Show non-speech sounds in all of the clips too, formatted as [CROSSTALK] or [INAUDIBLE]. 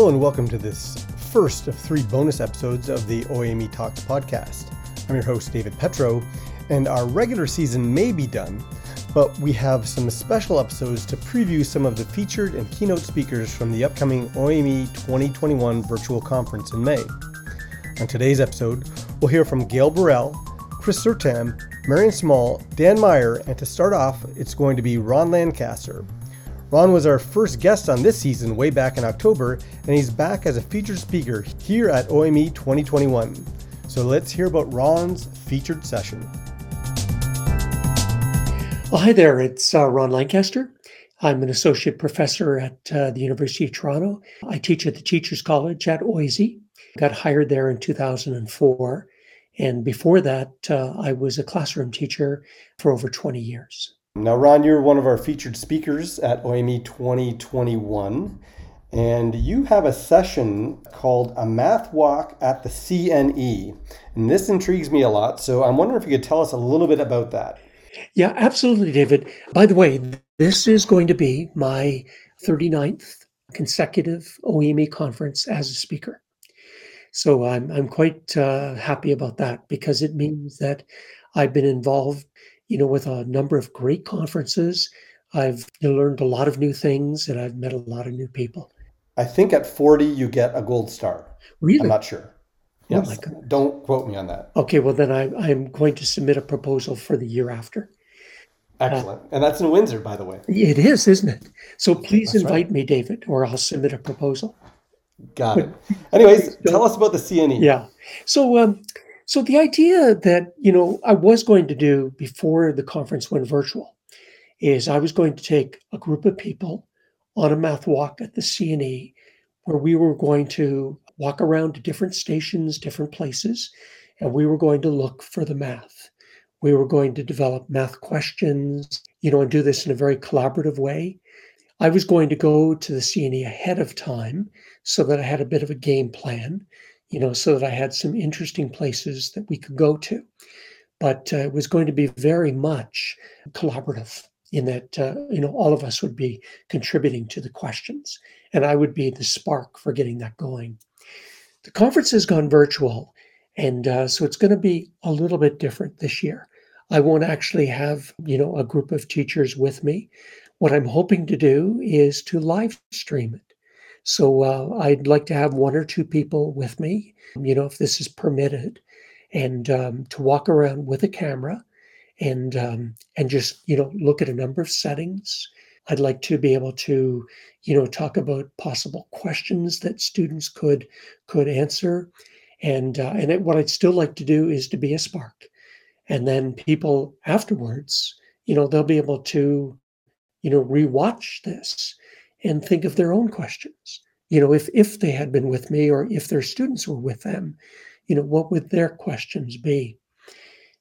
Hello and welcome to this first of three bonus episodes of the OAME Talks podcast. I'm your host, David Petro, and our regular season may be done, but we have some special episodes to preview some of the featured and keynote speakers from the upcoming OAME 2021 virtual conference in May. On today's episode, we'll hear from Gail Burrill, Chris Suurtamm, Marian Small, Dan Meyer, and to start off, it's going to be Ron Lancaster, Ron was our first guest on this season way back in October, and he's back as a featured speaker here at OME 2021. So let's hear about Ron's featured session. Well, hi there, it's uh, Ron Lancaster. I'm an associate professor at uh, the University of Toronto. I teach at the Teachers College at OISE. Got hired there in 2004. And before that, uh, I was a classroom teacher for over 20 years. Now, Ron, you're one of our featured speakers at OME 2021, and you have a session called A Math Walk at the CNE. And this intrigues me a lot, so I'm wondering if you could tell us a little bit about that. Yeah, absolutely, David. By the way, this is going to be my 39th consecutive OME conference as a speaker. So I'm, I'm quite uh, happy about that because it means that I've been involved you know, with a number of great conferences. I've learned a lot of new things and I've met a lot of new people. I think at 40 you get a gold star. Really? I'm not sure. Oh yes. Oh Don't quote me on that. Okay, well then I, I'm going to submit a proposal for the year after. Excellent. Uh, and that's in Windsor, by the way. It is, isn't it? So please that's invite right. me, David, or I'll submit a proposal. Got it. Anyways, [LAUGHS] tell us about the CNE. Yeah. So um, so the idea that, you know, I was going to do before the conference went virtual is I was going to take a group of people on a math walk at the CNE where we were going to walk around to different stations, different places, and we were going to look for the math. We were going to develop math questions, you know, and do this in a very collaborative way. I was going to go to the CNE ahead of time so that I had a bit of a game plan you know, so that I had some interesting places that we could go to. But uh, it was going to be very much collaborative in that, uh, you know, all of us would be contributing to the questions, and I would be the spark for getting that going. The conference has gone virtual, and uh, so it's going to be a little bit different this year. I won't actually have, you know, a group of teachers with me. What I'm hoping to do is to live stream it. So uh, I'd like to have one or two people with me, you know, if this is permitted, and um, to walk around with a camera and um, and just you know look at a number of settings. I'd like to be able to, you know, talk about possible questions that students could could answer, and uh, and it, what I'd still like to do is to be a spark, and then people afterwards, you know, they'll be able to, you know, rewatch this and think of their own questions. You know, if if they had been with me or if their students were with them, you know, what would their questions be?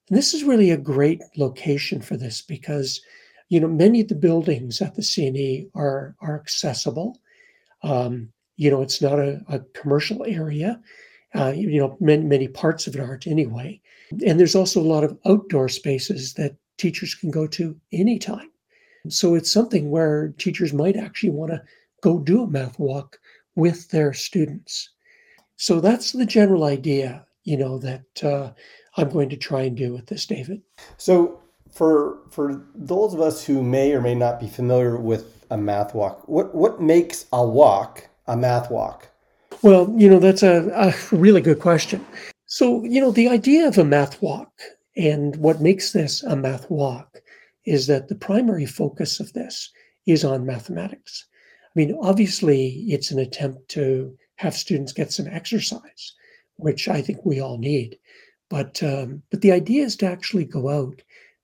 And this is really a great location for this because, you know, many of the buildings at the CNE are are accessible. Um, you know, it's not a, a commercial area. Uh, you know, many, many parts of it aren't anyway. And there's also a lot of outdoor spaces that teachers can go to anytime. So it's something where teachers might actually want to go do a math walk with their students. So that's the general idea, you know, that uh, I'm going to try and do with this, David. So for for those of us who may or may not be familiar with a math walk, what what makes a walk a math walk? Well, you know, that's a, a really good question. So, you know, the idea of a math walk and what makes this a math walk is that the primary focus of this is on mathematics. I mean, obviously, it's an attempt to have students get some exercise, which I think we all need. But um, but the idea is to actually go out,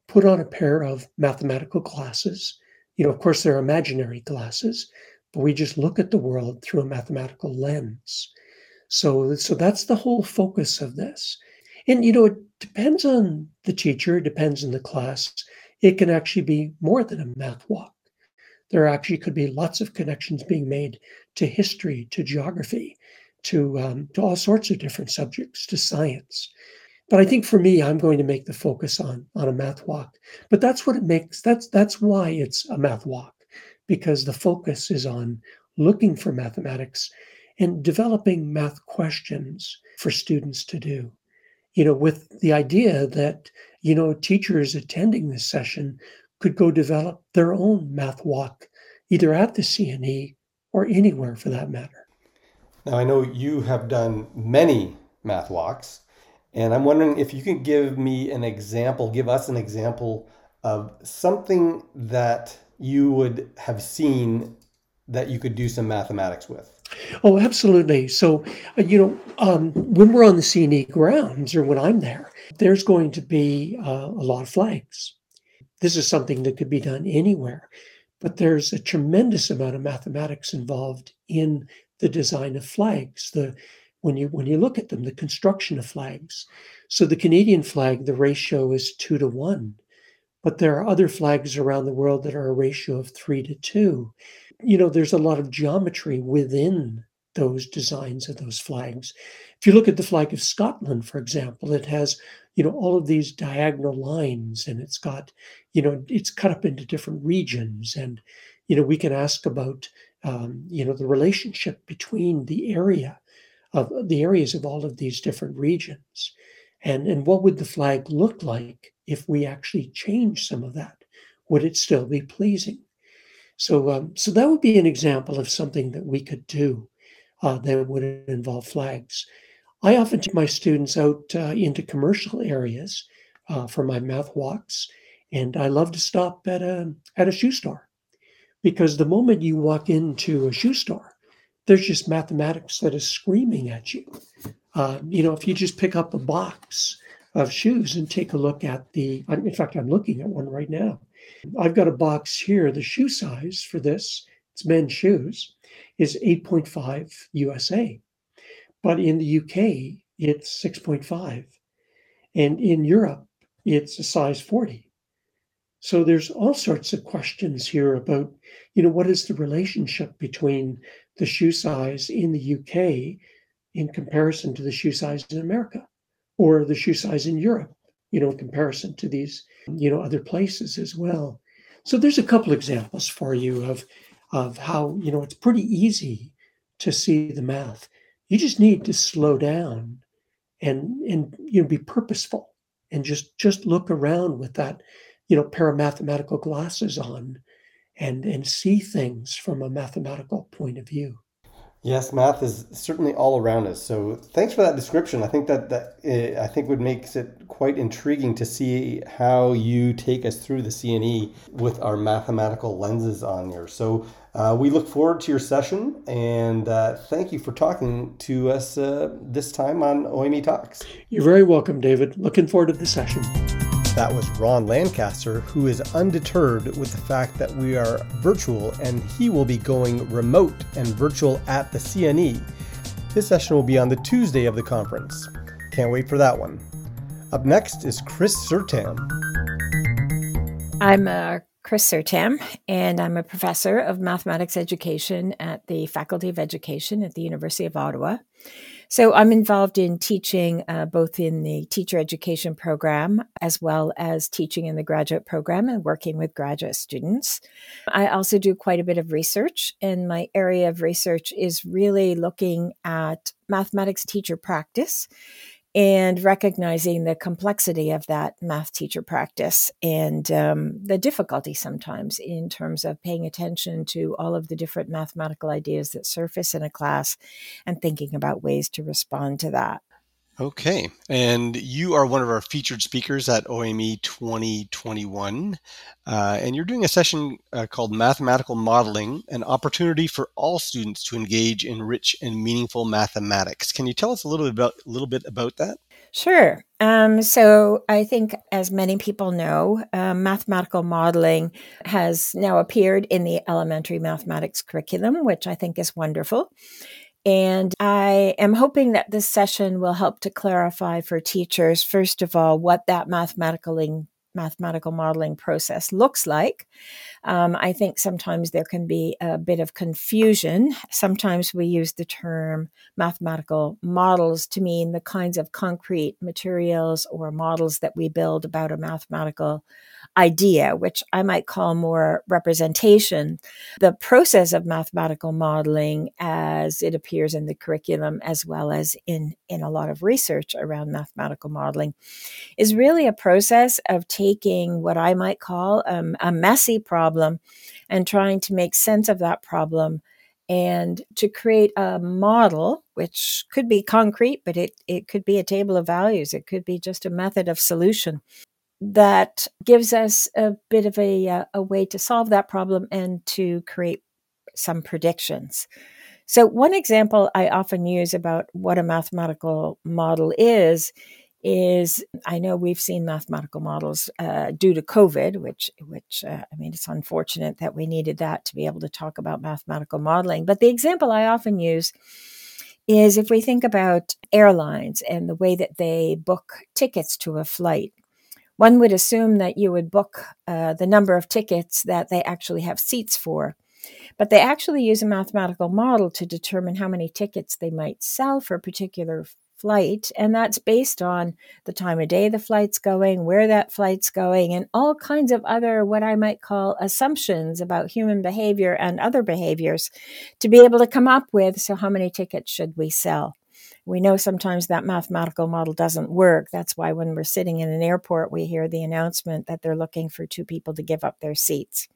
put on a pair of mathematical glasses. You know, of course, they're imaginary glasses, but we just look at the world through a mathematical lens. So so that's the whole focus of this. And you know, it depends on the teacher, it depends on the class it can actually be more than a math walk. There actually could be lots of connections being made to history, to geography, to, um, to all sorts of different subjects, to science. But I think for me, I'm going to make the focus on, on a math walk. But that's what it makes, that's, that's why it's a math walk, because the focus is on looking for mathematics and developing math questions for students to do. You know, with the idea that, you know, teachers attending this session could go develop their own math walk, either at the CNE or anywhere for that matter. Now, I know you have done many math walks, and I'm wondering if you can give me an example, give us an example of something that you would have seen that you could do some mathematics with. Oh, absolutely. So, uh, you know, um, when we're on the CNE grounds or when I'm there, there's going to be uh, a lot of flags. This is something that could be done anywhere, but there's a tremendous amount of mathematics involved in the design of flags. The when you when you look at them, the construction of flags. So the Canadian flag, the ratio is two to one, but there are other flags around the world that are a ratio of three to two you know, there's a lot of geometry within those designs of those flags. If you look at the flag of Scotland, for example, it has, you know, all of these diagonal lines and it's got, you know, it's cut up into different regions. And, you know, we can ask about, um, you know, the relationship between the area of the areas of all of these different regions. And, and what would the flag look like if we actually change some of that? Would it still be pleasing? So, um, so that would be an example of something that we could do uh, that would involve flags. I often take my students out uh, into commercial areas uh, for my math walks, and I love to stop at a at a shoe store because the moment you walk into a shoe store, there's just mathematics that is screaming at you. Uh, you know, if you just pick up a box of shoes and take a look at the, in fact, I'm looking at one right now I've got a box here. The shoe size for this, it's men's shoes, is 8.5 USA. But in the UK, it's 6.5. And in Europe, it's a size 40. So there's all sorts of questions here about, you know, what is the relationship between the shoe size in the UK in comparison to the shoe size in America or the shoe size in Europe, you know, in comparison to these you know, other places as well. So there's a couple examples for you of of how, you know, it's pretty easy to see the math. You just need to slow down and and you know be purposeful and just just look around with that, you know, pair of mathematical glasses on and and see things from a mathematical point of view. Yes, math is certainly all around us. So thanks for that description. I think that that uh, I think would makes it quite intriguing to see how you take us through the CNE with our mathematical lenses on here. So uh, we look forward to your session and uh, thank you for talking to us uh, this time on OME Talks. You're very welcome, David. Looking forward to the session. That was Ron Lancaster, who is undeterred with the fact that we are virtual and he will be going remote and virtual at the CNE. His session will be on the Tuesday of the conference. Can't wait for that one. Up next is Chris Suurtamm. I'm uh, Chris Suurtamm, and I'm a professor of mathematics education at the Faculty of Education at the University of Ottawa. So I'm involved in teaching uh, both in the teacher education program as well as teaching in the graduate program and working with graduate students. I also do quite a bit of research, and my area of research is really looking at mathematics teacher practice and recognizing the complexity of that math teacher practice and um, the difficulty sometimes in terms of paying attention to all of the different mathematical ideas that surface in a class and thinking about ways to respond to that. Okay. And you are one of our featured speakers at OME 2021. Uh, and you're doing a session uh, called Mathematical Modeling An Opportunity for All Students to Engage in Rich and Meaningful Mathematics. Can you tell us a little bit about, little bit about that? Sure. Um, so I think, as many people know, uh, mathematical modeling has now appeared in the elementary mathematics curriculum, which I think is wonderful. And I am hoping that this session will help to clarify for teachers, first of all, what that mathematical mathematical modeling process looks like. Um, I think sometimes there can be a bit of confusion. Sometimes we use the term mathematical models to mean the kinds of concrete materials or models that we build about a mathematical idea, which I might call more representation. The process of mathematical modeling, as it appears in the curriculum as well as in, in a lot of research around mathematical modeling, is really a process of taking what I might call um, a messy problem and trying to make sense of that problem and to create a model, which could be concrete, but it, it could be a table of values. It could be just a method of solution that gives us a bit of a, uh, a way to solve that problem and to create some predictions. So, one example I often use about what a mathematical model is is I know we've seen mathematical models uh, due to COVID, which which uh, I mean it's unfortunate that we needed that to be able to talk about mathematical modeling. But the example I often use is if we think about airlines and the way that they book tickets to a flight one would assume that you would book uh, the number of tickets that they actually have seats for. But they actually use a mathematical model to determine how many tickets they might sell for a particular flight. And that's based on the time of day the flight's going, where that flight's going, and all kinds of other, what I might call assumptions about human behavior and other behaviors to be able to come up with so, how many tickets should we sell? we know sometimes that mathematical model doesn't work. That's why when we're sitting in an airport, we hear the announcement that they're looking for two people to give up their seats.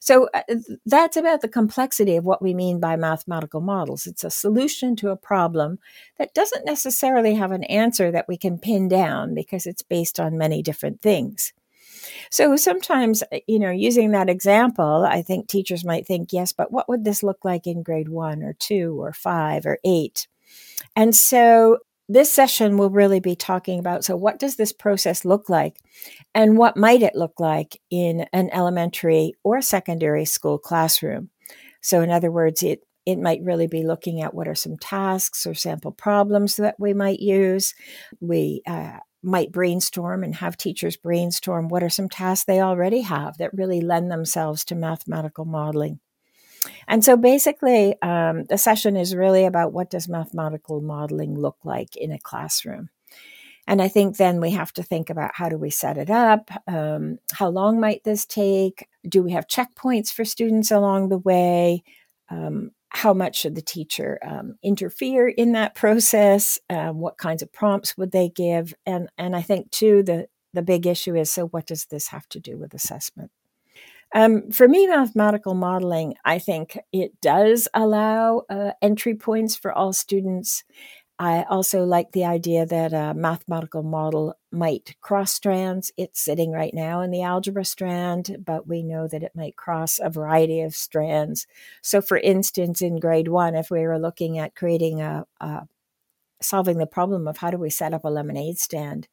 So uh, that's about the complexity of what we mean by mathematical models. It's a solution to a problem that doesn't necessarily have an answer that we can pin down because it's based on many different things. So sometimes, uh, you know, using that example, I think teachers might think, yes, but what would this look like in grade one or two or five or eight? And so this session will really be talking about so what does this process look like? And what might it look like in an elementary or secondary school classroom? So in other words it it might really be looking at what are some tasks or sample problems that we might use. We uh, might brainstorm and have teachers brainstorm what are some tasks they already have that really lend themselves to mathematical modeling and so basically, um, the session is really about what does mathematical modeling look like in a classroom. And I think then we have to think about how do we set it up? Um, how long might this take? Do we have checkpoints for students along the way? Um, how much should the teacher um, interfere in that process? Uh, what kinds of prompts would they give? And and I think too the the big issue is so what does this have to do with assessment? Um, for me, mathematical modeling, I think it does allow uh, entry points for all students. I also like the idea that a mathematical model might cross strands. It's sitting right now in the algebra strand, but we know that it might cross a variety of strands. So, for instance, in grade one, if we were looking at creating a, a solving the problem of how do we set up a lemonade stand,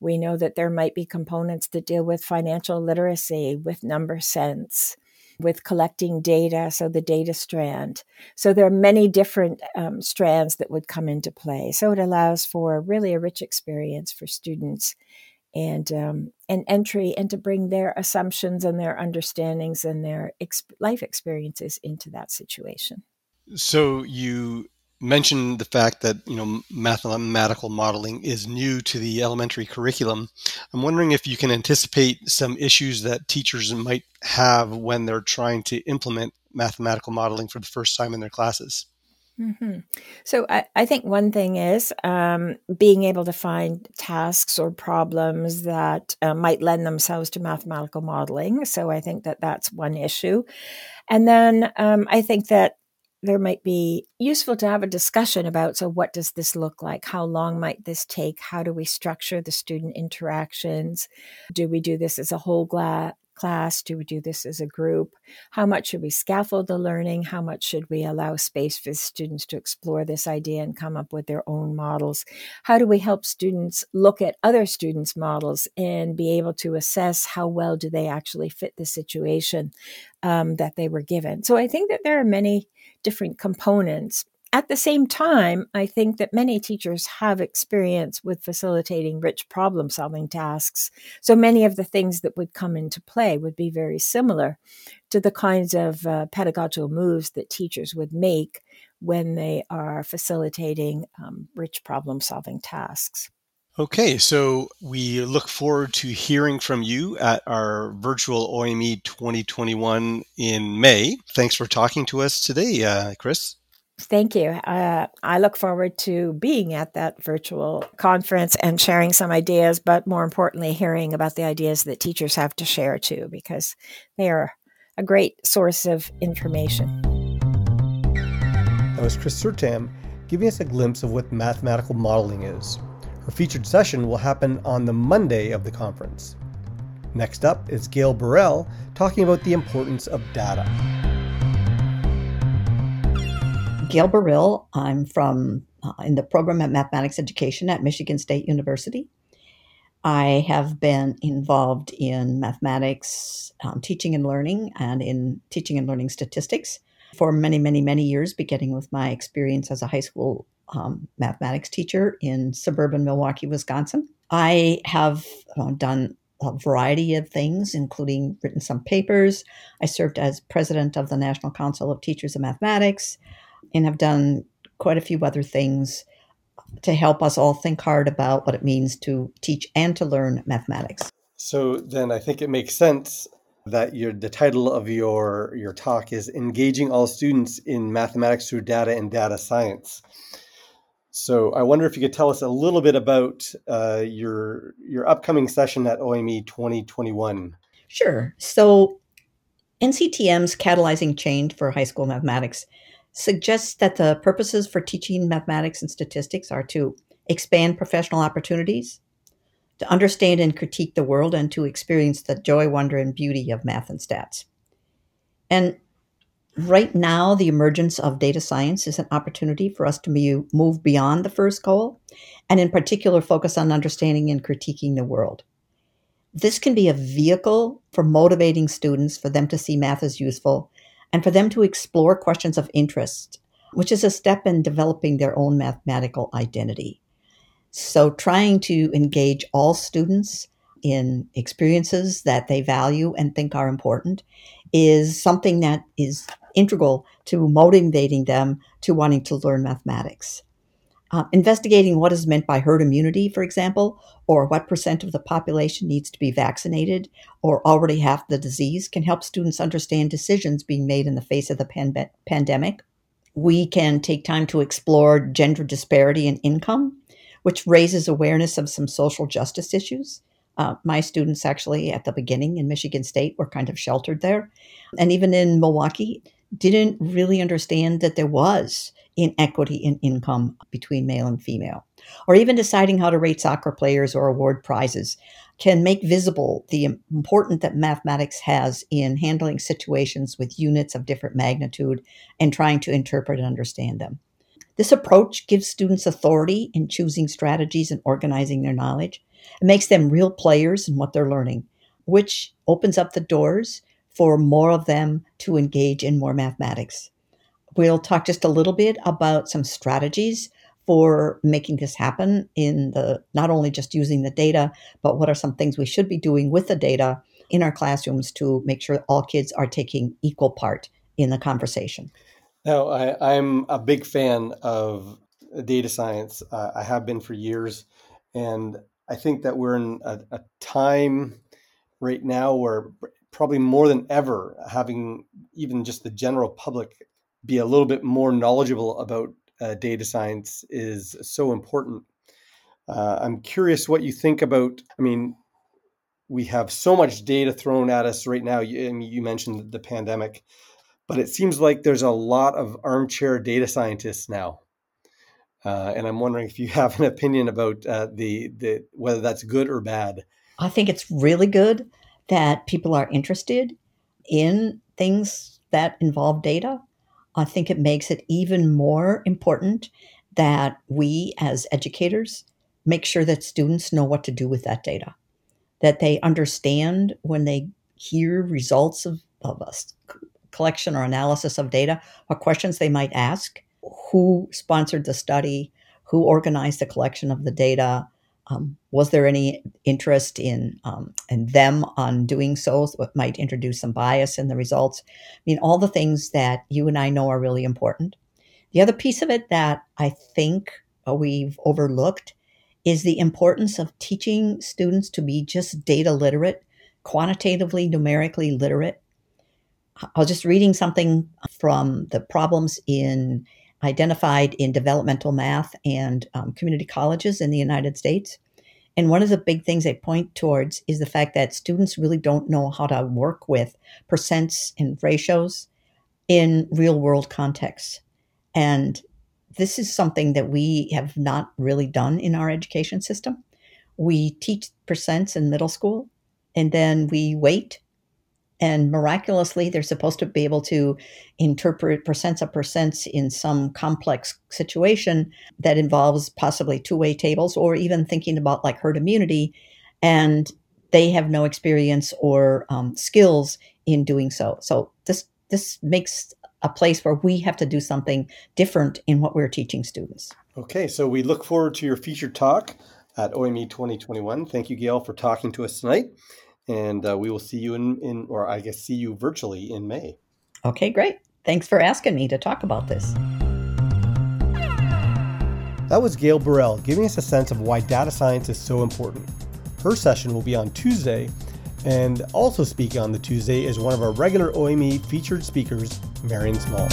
we know that there might be components that deal with financial literacy, with number sense, with collecting data, so the data strand. So there are many different um, strands that would come into play. So it allows for really a rich experience for students and um, an entry and to bring their assumptions and their understandings and their ex- life experiences into that situation. So you mentioned the fact that you know mathematical modeling is new to the elementary curriculum. I'm wondering if you can anticipate some issues that teachers might have when they're trying to implement mathematical modeling for the first time in their classes. Mm-hmm. So I, I, think one thing is um, being able to find tasks or problems that uh, might lend themselves to mathematical modeling. So I think that that's one issue. And then um, I think that there might be useful to have a discussion about so what does this look like? How long might this take? How do we structure the student interactions? Do we do this as a whole gla- class? Do we do this as a group? How much should we scaffold the learning? How much should we allow space for students to explore this idea and come up with their own models? How do we help students look at other students models and be able to assess how well do they actually fit the situation um, that they were given? So i think that there are many different components. At the same time, I think that many teachers have experience with facilitating rich problem solving tasks. So many of the things that would come into play would be very similar to the kinds of uh, pedagogical moves that teachers would make when they are facilitating um, rich problem solving tasks. Okay, so we look forward to hearing from you at our virtual OME 2021 in May. Thanks for talking to us today, uh, Chris. Thank you. Uh, I look forward to being at that virtual conference and sharing some ideas, but more importantly, hearing about the ideas that teachers have to share too, because they are a great source of information. That was Chris Suurtamm giving us a glimpse of what mathematical modeling is. Her featured session will happen on the Monday of the conference. Next up is Gail Burrill talking about the importance of data. Gail Burrill. I'm from uh, in the program of mathematics education at Michigan State University. I have been involved in mathematics um, teaching and learning and in teaching and learning statistics for many, many, many years, beginning with my experience as a high school um, mathematics teacher in suburban Milwaukee, Wisconsin. I have uh, done a variety of things, including written some papers. I served as president of the National Council of Teachers of Mathematics and have done quite a few other things to help us all think hard about what it means to teach and to learn mathematics. So then I think it makes sense that your the title of your your talk is engaging all students in mathematics through data and data science. So I wonder if you could tell us a little bit about uh, your your upcoming session at OAME 2021. Sure. So NCTM's catalyzing change for high school mathematics suggests that the purposes for teaching mathematics and statistics are to expand professional opportunities, to understand and critique the world, and to experience the joy, wonder, and beauty of math and stats. And right now, the emergence of data science is an opportunity for us to move beyond the first goal, and in particular, focus on understanding and critiquing the world. This can be a vehicle for motivating students for them to see math as useful and for them to explore questions of interest, which is a step in developing their own mathematical identity. So, trying to engage all students in experiences that they value and think are important is something that is integral to motivating them to wanting to learn mathematics. Uh, investigating what is meant by herd immunity, for example, or what percent of the population needs to be vaccinated or already have the disease, can help students understand decisions being made in the face of the pan- pandemic. We can take time to explore gender disparity in income, which raises awareness of some social justice issues. Uh, my students actually at the beginning in Michigan State were kind of sheltered there. And even in Milwaukee, didn't really understand that there was inequity in income between male and female. Or even deciding how to rate soccer players or award prizes can make visible the importance that mathematics has in handling situations with units of different magnitude and trying to interpret and understand them. This approach gives students authority in choosing strategies and organizing their knowledge. It makes them real players in what they're learning, which opens up the doors for more of them to engage in more mathematics. We'll talk just a little bit about some strategies for making this happen in the not only just using the data, but what are some things we should be doing with the data in our classrooms to make sure all kids are taking equal part in the conversation. Now, I, am a big fan of data science. Uh, I have been for years. And I think that we're in a, a time right now where probably more than ever, having even just the general public be a little bit more knowledgeable about uh, data science is so important. Uh, I'm curious what you think about. I mean, we have so much data thrown at us right now. You, I mean, you mentioned the pandemic, but it seems like there's a lot of armchair data scientists now. Uh, and I'm wondering if you [LAUGHS] have an opinion about uh, the the whether that's good or bad. I think it's really good that people are interested in things that involve data. I think it makes it even more important that we as educators make sure that students know what to do with that data, that they understand when they hear results of, of a collection or analysis of data, what questions they might ask who sponsored the study, who organized the collection of the data, um, was there any interest in um, in them on doing so? It might introduce some bias in the results. I mean, all the things that you and I know are really important. The other piece of it that I think uh, we've overlooked is the importance of teaching students to be just data literate, quantitatively, numerically literate. I was just reading something from the problems in identified in developmental math and um, community colleges in the United States. And one of the big things they point towards is the fact that students really don't know how to work with percents and ratios in real world contexts. And this is something that we have not really done in our education system. We teach percents in middle school and then we wait and miraculously they're supposed to be able to interpret percents of percents in some complex situation that involves possibly two-way tables or even thinking about like herd immunity and they have no experience or um, skills in doing so. So this this makes a place where we have to do something different in what we're teaching students. Okay so we look forward to your featured talk at OME 2021 thank you gail for talking to us tonight and uh, we will see you in, in, or I guess see you virtually in May. Okay, great. Thanks for asking me to talk about this. That was Gail Burrill giving us a sense of why data science is so important. Her session will be on Tuesday, and also speaking on the Tuesday is one of our regular OME featured speakers, Marian Small.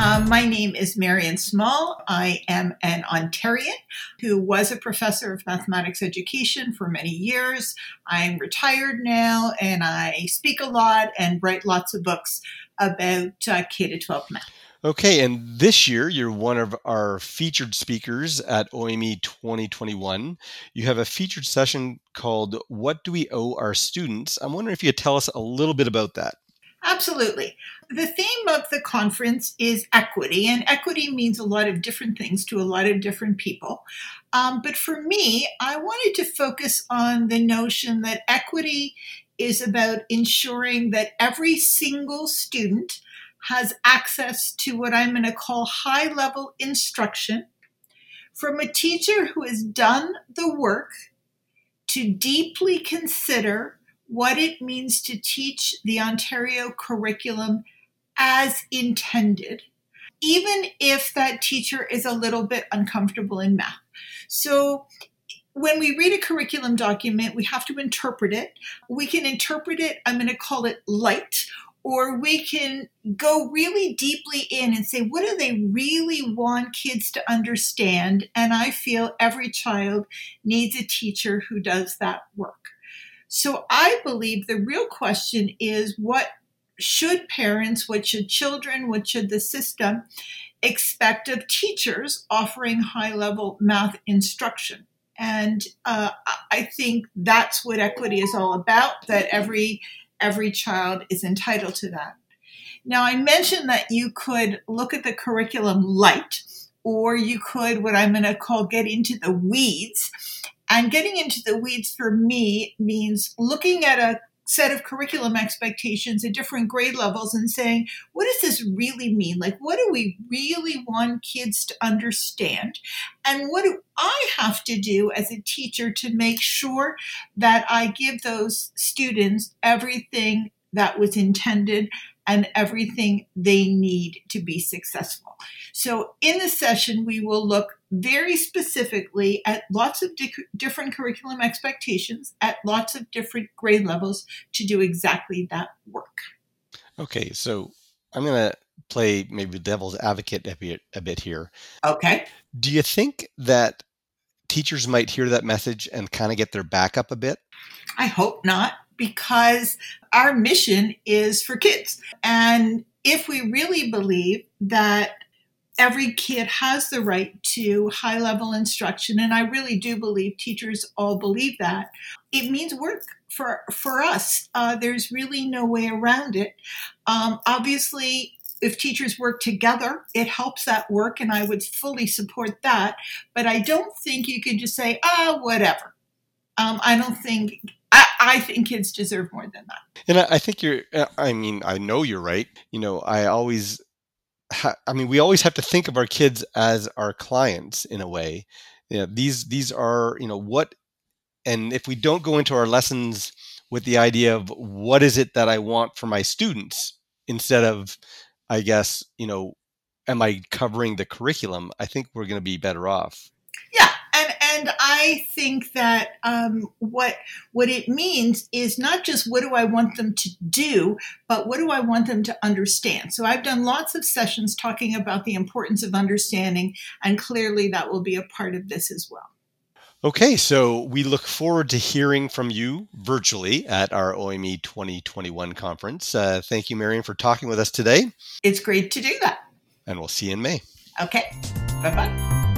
Um, my name is Marian Small. I am an Ontarian who was a professor of mathematics education for many years. I'm retired now and I speak a lot and write lots of books about uh, K 12 math. Okay, and this year you're one of our featured speakers at OME 2021. You have a featured session called What Do We Owe Our Students? I'm wondering if you could tell us a little bit about that. Absolutely. The theme of the conference is equity, and equity means a lot of different things to a lot of different people. Um, but for me, I wanted to focus on the notion that equity is about ensuring that every single student has access to what I'm going to call high level instruction from a teacher who has done the work to deeply consider what it means to teach the Ontario curriculum as intended, even if that teacher is a little bit uncomfortable in math. So, when we read a curriculum document, we have to interpret it. We can interpret it, I'm going to call it light, or we can go really deeply in and say, what do they really want kids to understand? And I feel every child needs a teacher who does that work. So I believe the real question is what should parents, what should children, what should the system expect of teachers offering high level math instruction? And uh, I think that's what equity is all about, that every every child is entitled to that. Now, I mentioned that you could look at the curriculum light, or you could, what I'm going to call, get into the weeds and getting into the weeds for me means looking at a set of curriculum expectations at different grade levels and saying, what does this really mean? Like, what do we really want kids to understand? And what do I have to do as a teacher to make sure that I give those students everything that was intended and everything they need to be successful? So, in the session, we will look very specifically at lots of di- different curriculum expectations at lots of different grade levels to do exactly that work. Okay, so I'm going to play maybe devil's advocate a bit, a bit here. Okay. Do you think that teachers might hear that message and kind of get their back up a bit? I hope not, because our mission is for kids. And if we really believe that every kid has the right to high level instruction and i really do believe teachers all believe that it means work for for us. Uh, there's really no way around it. Um, obviously if teachers work together it helps that work and i would fully support that. But i don't think you can just say ah oh, whatever. Um, i don't think I, I think kids deserve more than that and I, I think you're uh, i mean i know you're right you know i always I mean, we always have to think of our kids as our clients in a way. You know, these these are you know what, and if we don't go into our lessons with the idea of what is it that I want for my students instead of, I guess you know, am I covering the curriculum? I think we're going to be better off. And I think that um, what what it means is not just what do I want them to do, but what do I want them to understand. So I've done lots of sessions talking about the importance of understanding, and clearly that will be a part of this as well. Okay, so we look forward to hearing from you virtually at our OME 2021 conference. Uh, thank you, Marian, for talking with us today. It's great to do that. And we'll see you in May. Okay, bye bye.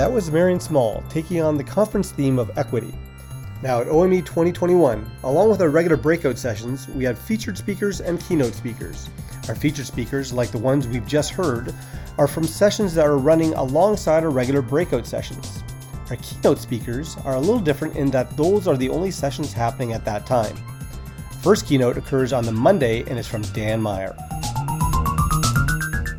That was Marian Small taking on the conference theme of equity. Now, at OME 2021, along with our regular breakout sessions, we have featured speakers and keynote speakers. Our featured speakers, like the ones we've just heard, are from sessions that are running alongside our regular breakout sessions. Our keynote speakers are a little different in that those are the only sessions happening at that time. First keynote occurs on the Monday and is from Dan Meyer.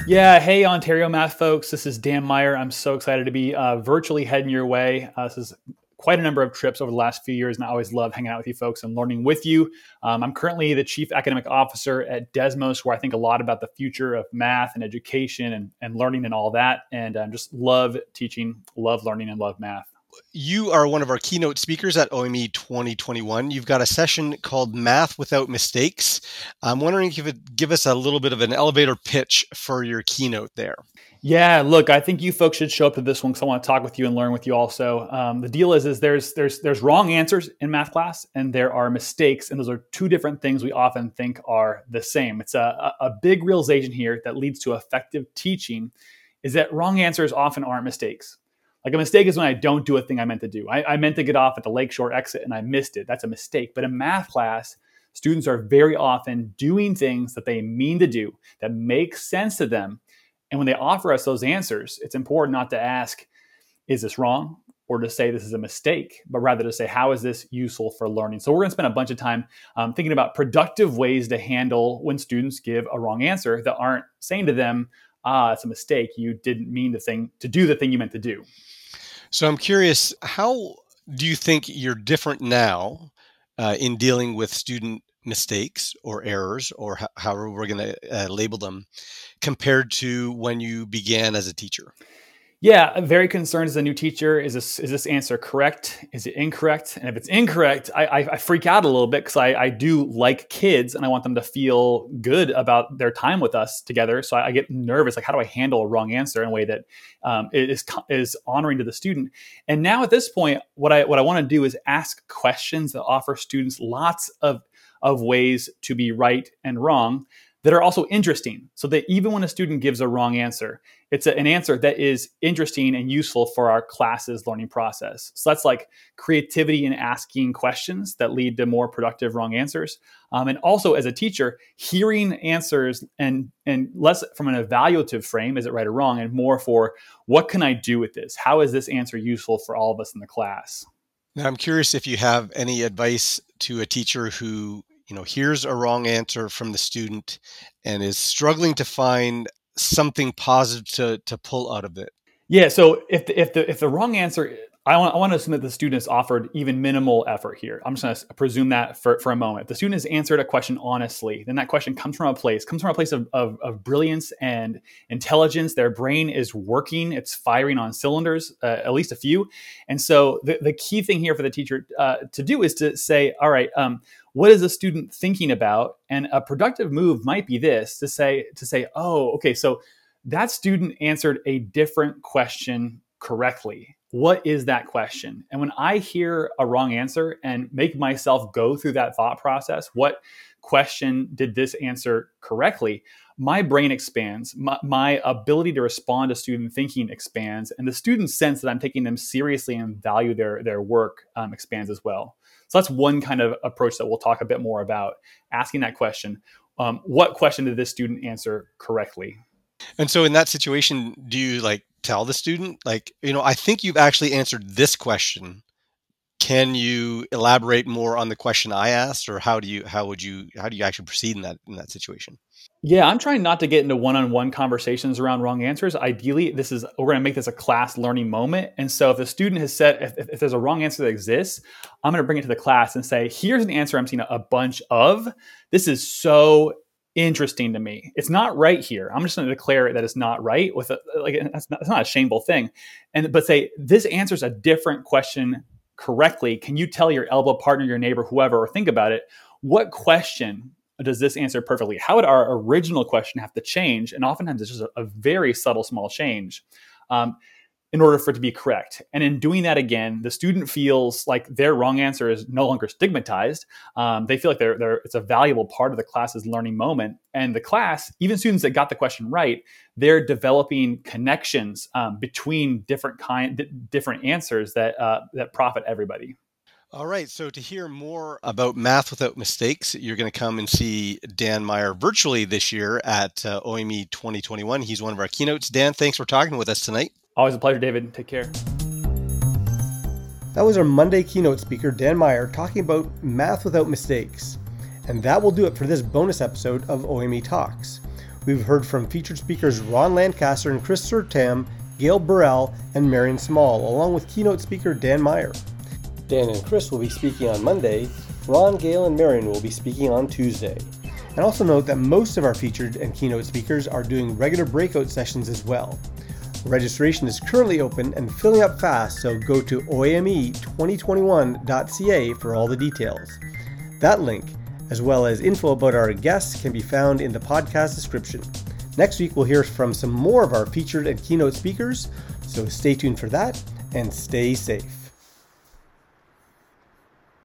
Yeah, hey Ontario math folks, this is Dan Meyer. I'm so excited to be uh, virtually heading your way. Uh, this is quite a number of trips over the last few years, and I always love hanging out with you folks and learning with you. Um, I'm currently the chief academic officer at Desmos, where I think a lot about the future of math and education and, and learning and all that. And I um, just love teaching, love learning, and love math you are one of our keynote speakers at OME 2021. You've got a session called Math Without Mistakes. I'm wondering if you could give us a little bit of an elevator pitch for your keynote there. Yeah, look, I think you folks should show up to this one because I want to talk with you and learn with you also. Um, the deal is, is there's there's there's wrong answers in math class, and there are mistakes, and those are two different things we often think are the same. It's a, a big realization here that leads to effective teaching, is that wrong answers often aren't mistakes. Like a mistake is when I don't do a thing I meant to do. I, I meant to get off at the lakeshore exit and I missed it. That's a mistake. But in math class, students are very often doing things that they mean to do that make sense to them. And when they offer us those answers, it's important not to ask, is this wrong? Or to say this is a mistake, but rather to say, how is this useful for learning? So, we're gonna spend a bunch of time um, thinking about productive ways to handle when students give a wrong answer that aren't saying to them, ah, it's a mistake. You didn't mean the thing to do the thing you meant to do. So I'm curious, how do you think you're different now uh, in dealing with student mistakes or errors, or ho- however we're going to uh, label them, compared to when you began as a teacher? Yeah, I'm very concerned as a new teacher. Is this is this answer correct? Is it incorrect? And if it's incorrect, I, I, I freak out a little bit because I, I do like kids and I want them to feel good about their time with us together. So I, I get nervous. Like, how do I handle a wrong answer in a way that um, is is honoring to the student? And now at this point, what I what I want to do is ask questions that offer students lots of of ways to be right and wrong that are also interesting so that even when a student gives a wrong answer it's a, an answer that is interesting and useful for our classes learning process. So that's like creativity in asking questions that lead to more productive wrong answers. Um, and also as a teacher hearing answers and and less from an evaluative frame is it right or wrong? And more for what can i do with this? How is this answer useful for all of us in the class? Now i'm curious if you have any advice to a teacher who you know here's a wrong answer from the student and is struggling to find something positive to to pull out of it. Yeah so if the, if the if the wrong answer I want, I want to assume that the student has offered even minimal effort here. I'm just going to presume that for, for a moment. If The student has answered a question honestly, then that question comes from a place, comes from a place of, of, of brilliance and intelligence. Their brain is working, it's firing on cylinders, uh, at least a few. And so the, the key thing here for the teacher uh, to do is to say, all right, um, what is the student thinking about? And a productive move might be this to say, to say, oh, okay, so that student answered a different question correctly what is that question? And when I hear a wrong answer and make myself go through that thought process, what question did this answer correctly? My brain expands, my, my, ability to respond to student thinking expands, and the students sense that I'm taking them seriously and value their, their work um, expands as well. So that's one kind of approach that we'll talk a bit more about asking that question. Um, what question did this student answer correctly? And so in that situation, do you like tell the student like, you know, I think you've actually answered this question can you elaborate more on the question I asked, or how do you how would you how do you actually proceed in that in that situation? Yeah, I'm trying not to get into one-on-one conversations around wrong answers. Ideally, this is we're going to make this a class learning moment. And so, if the student has said if, if there's a wrong answer that exists, I'm going to bring it to the class and say, "Here's an answer I'm seeing a bunch of. This is so interesting to me. It's not right here. I'm just going to declare that it's not right with a, like that's not, not a shameful thing, and but say this answers a different question correctly. Can you tell your elbow partner, your neighbor, whoever, or think about it? What question does this answer perfectly? How would our original question have to change? And oftentimes it's just a, a very subtle, small change. Um, in order for it to be correct. And in doing that again, the student feels like their wrong answer is no longer stigmatized. Um, they feel like they're, they're, it's a valuable part of the class's learning moment. And the class, even students that got the question right, they're developing connections um, between different kind, different answers that uh, that profit everybody. All right. So to hear more about Math Without Mistakes, you're going to come and see Dan Meyer virtually this year at uh, OME 2021. He's one of our keynotes. Dan, thanks for talking with us tonight. Always a pleasure, David. Take care. That was our Monday keynote speaker, Dan Meyer, talking about Math Without Mistakes. And that will do it for this bonus episode of OME Talks. We've heard from featured speakers Ron Lancaster and Chris Suurtamm, Gail Burrill, and Marian Small, along with keynote speaker Dan Meyer. Dan and Chris will be speaking on Monday. Ron, Gail, and Marian will be speaking on Tuesday. And also note that most of our featured and keynote speakers are doing regular breakout sessions as well. Registration is currently open and filling up fast, so go to oame2021.ca for all the details. That link, as well as info about our guests, can be found in the podcast description. Next week, we'll hear from some more of our featured and keynote speakers, so stay tuned for that and stay safe.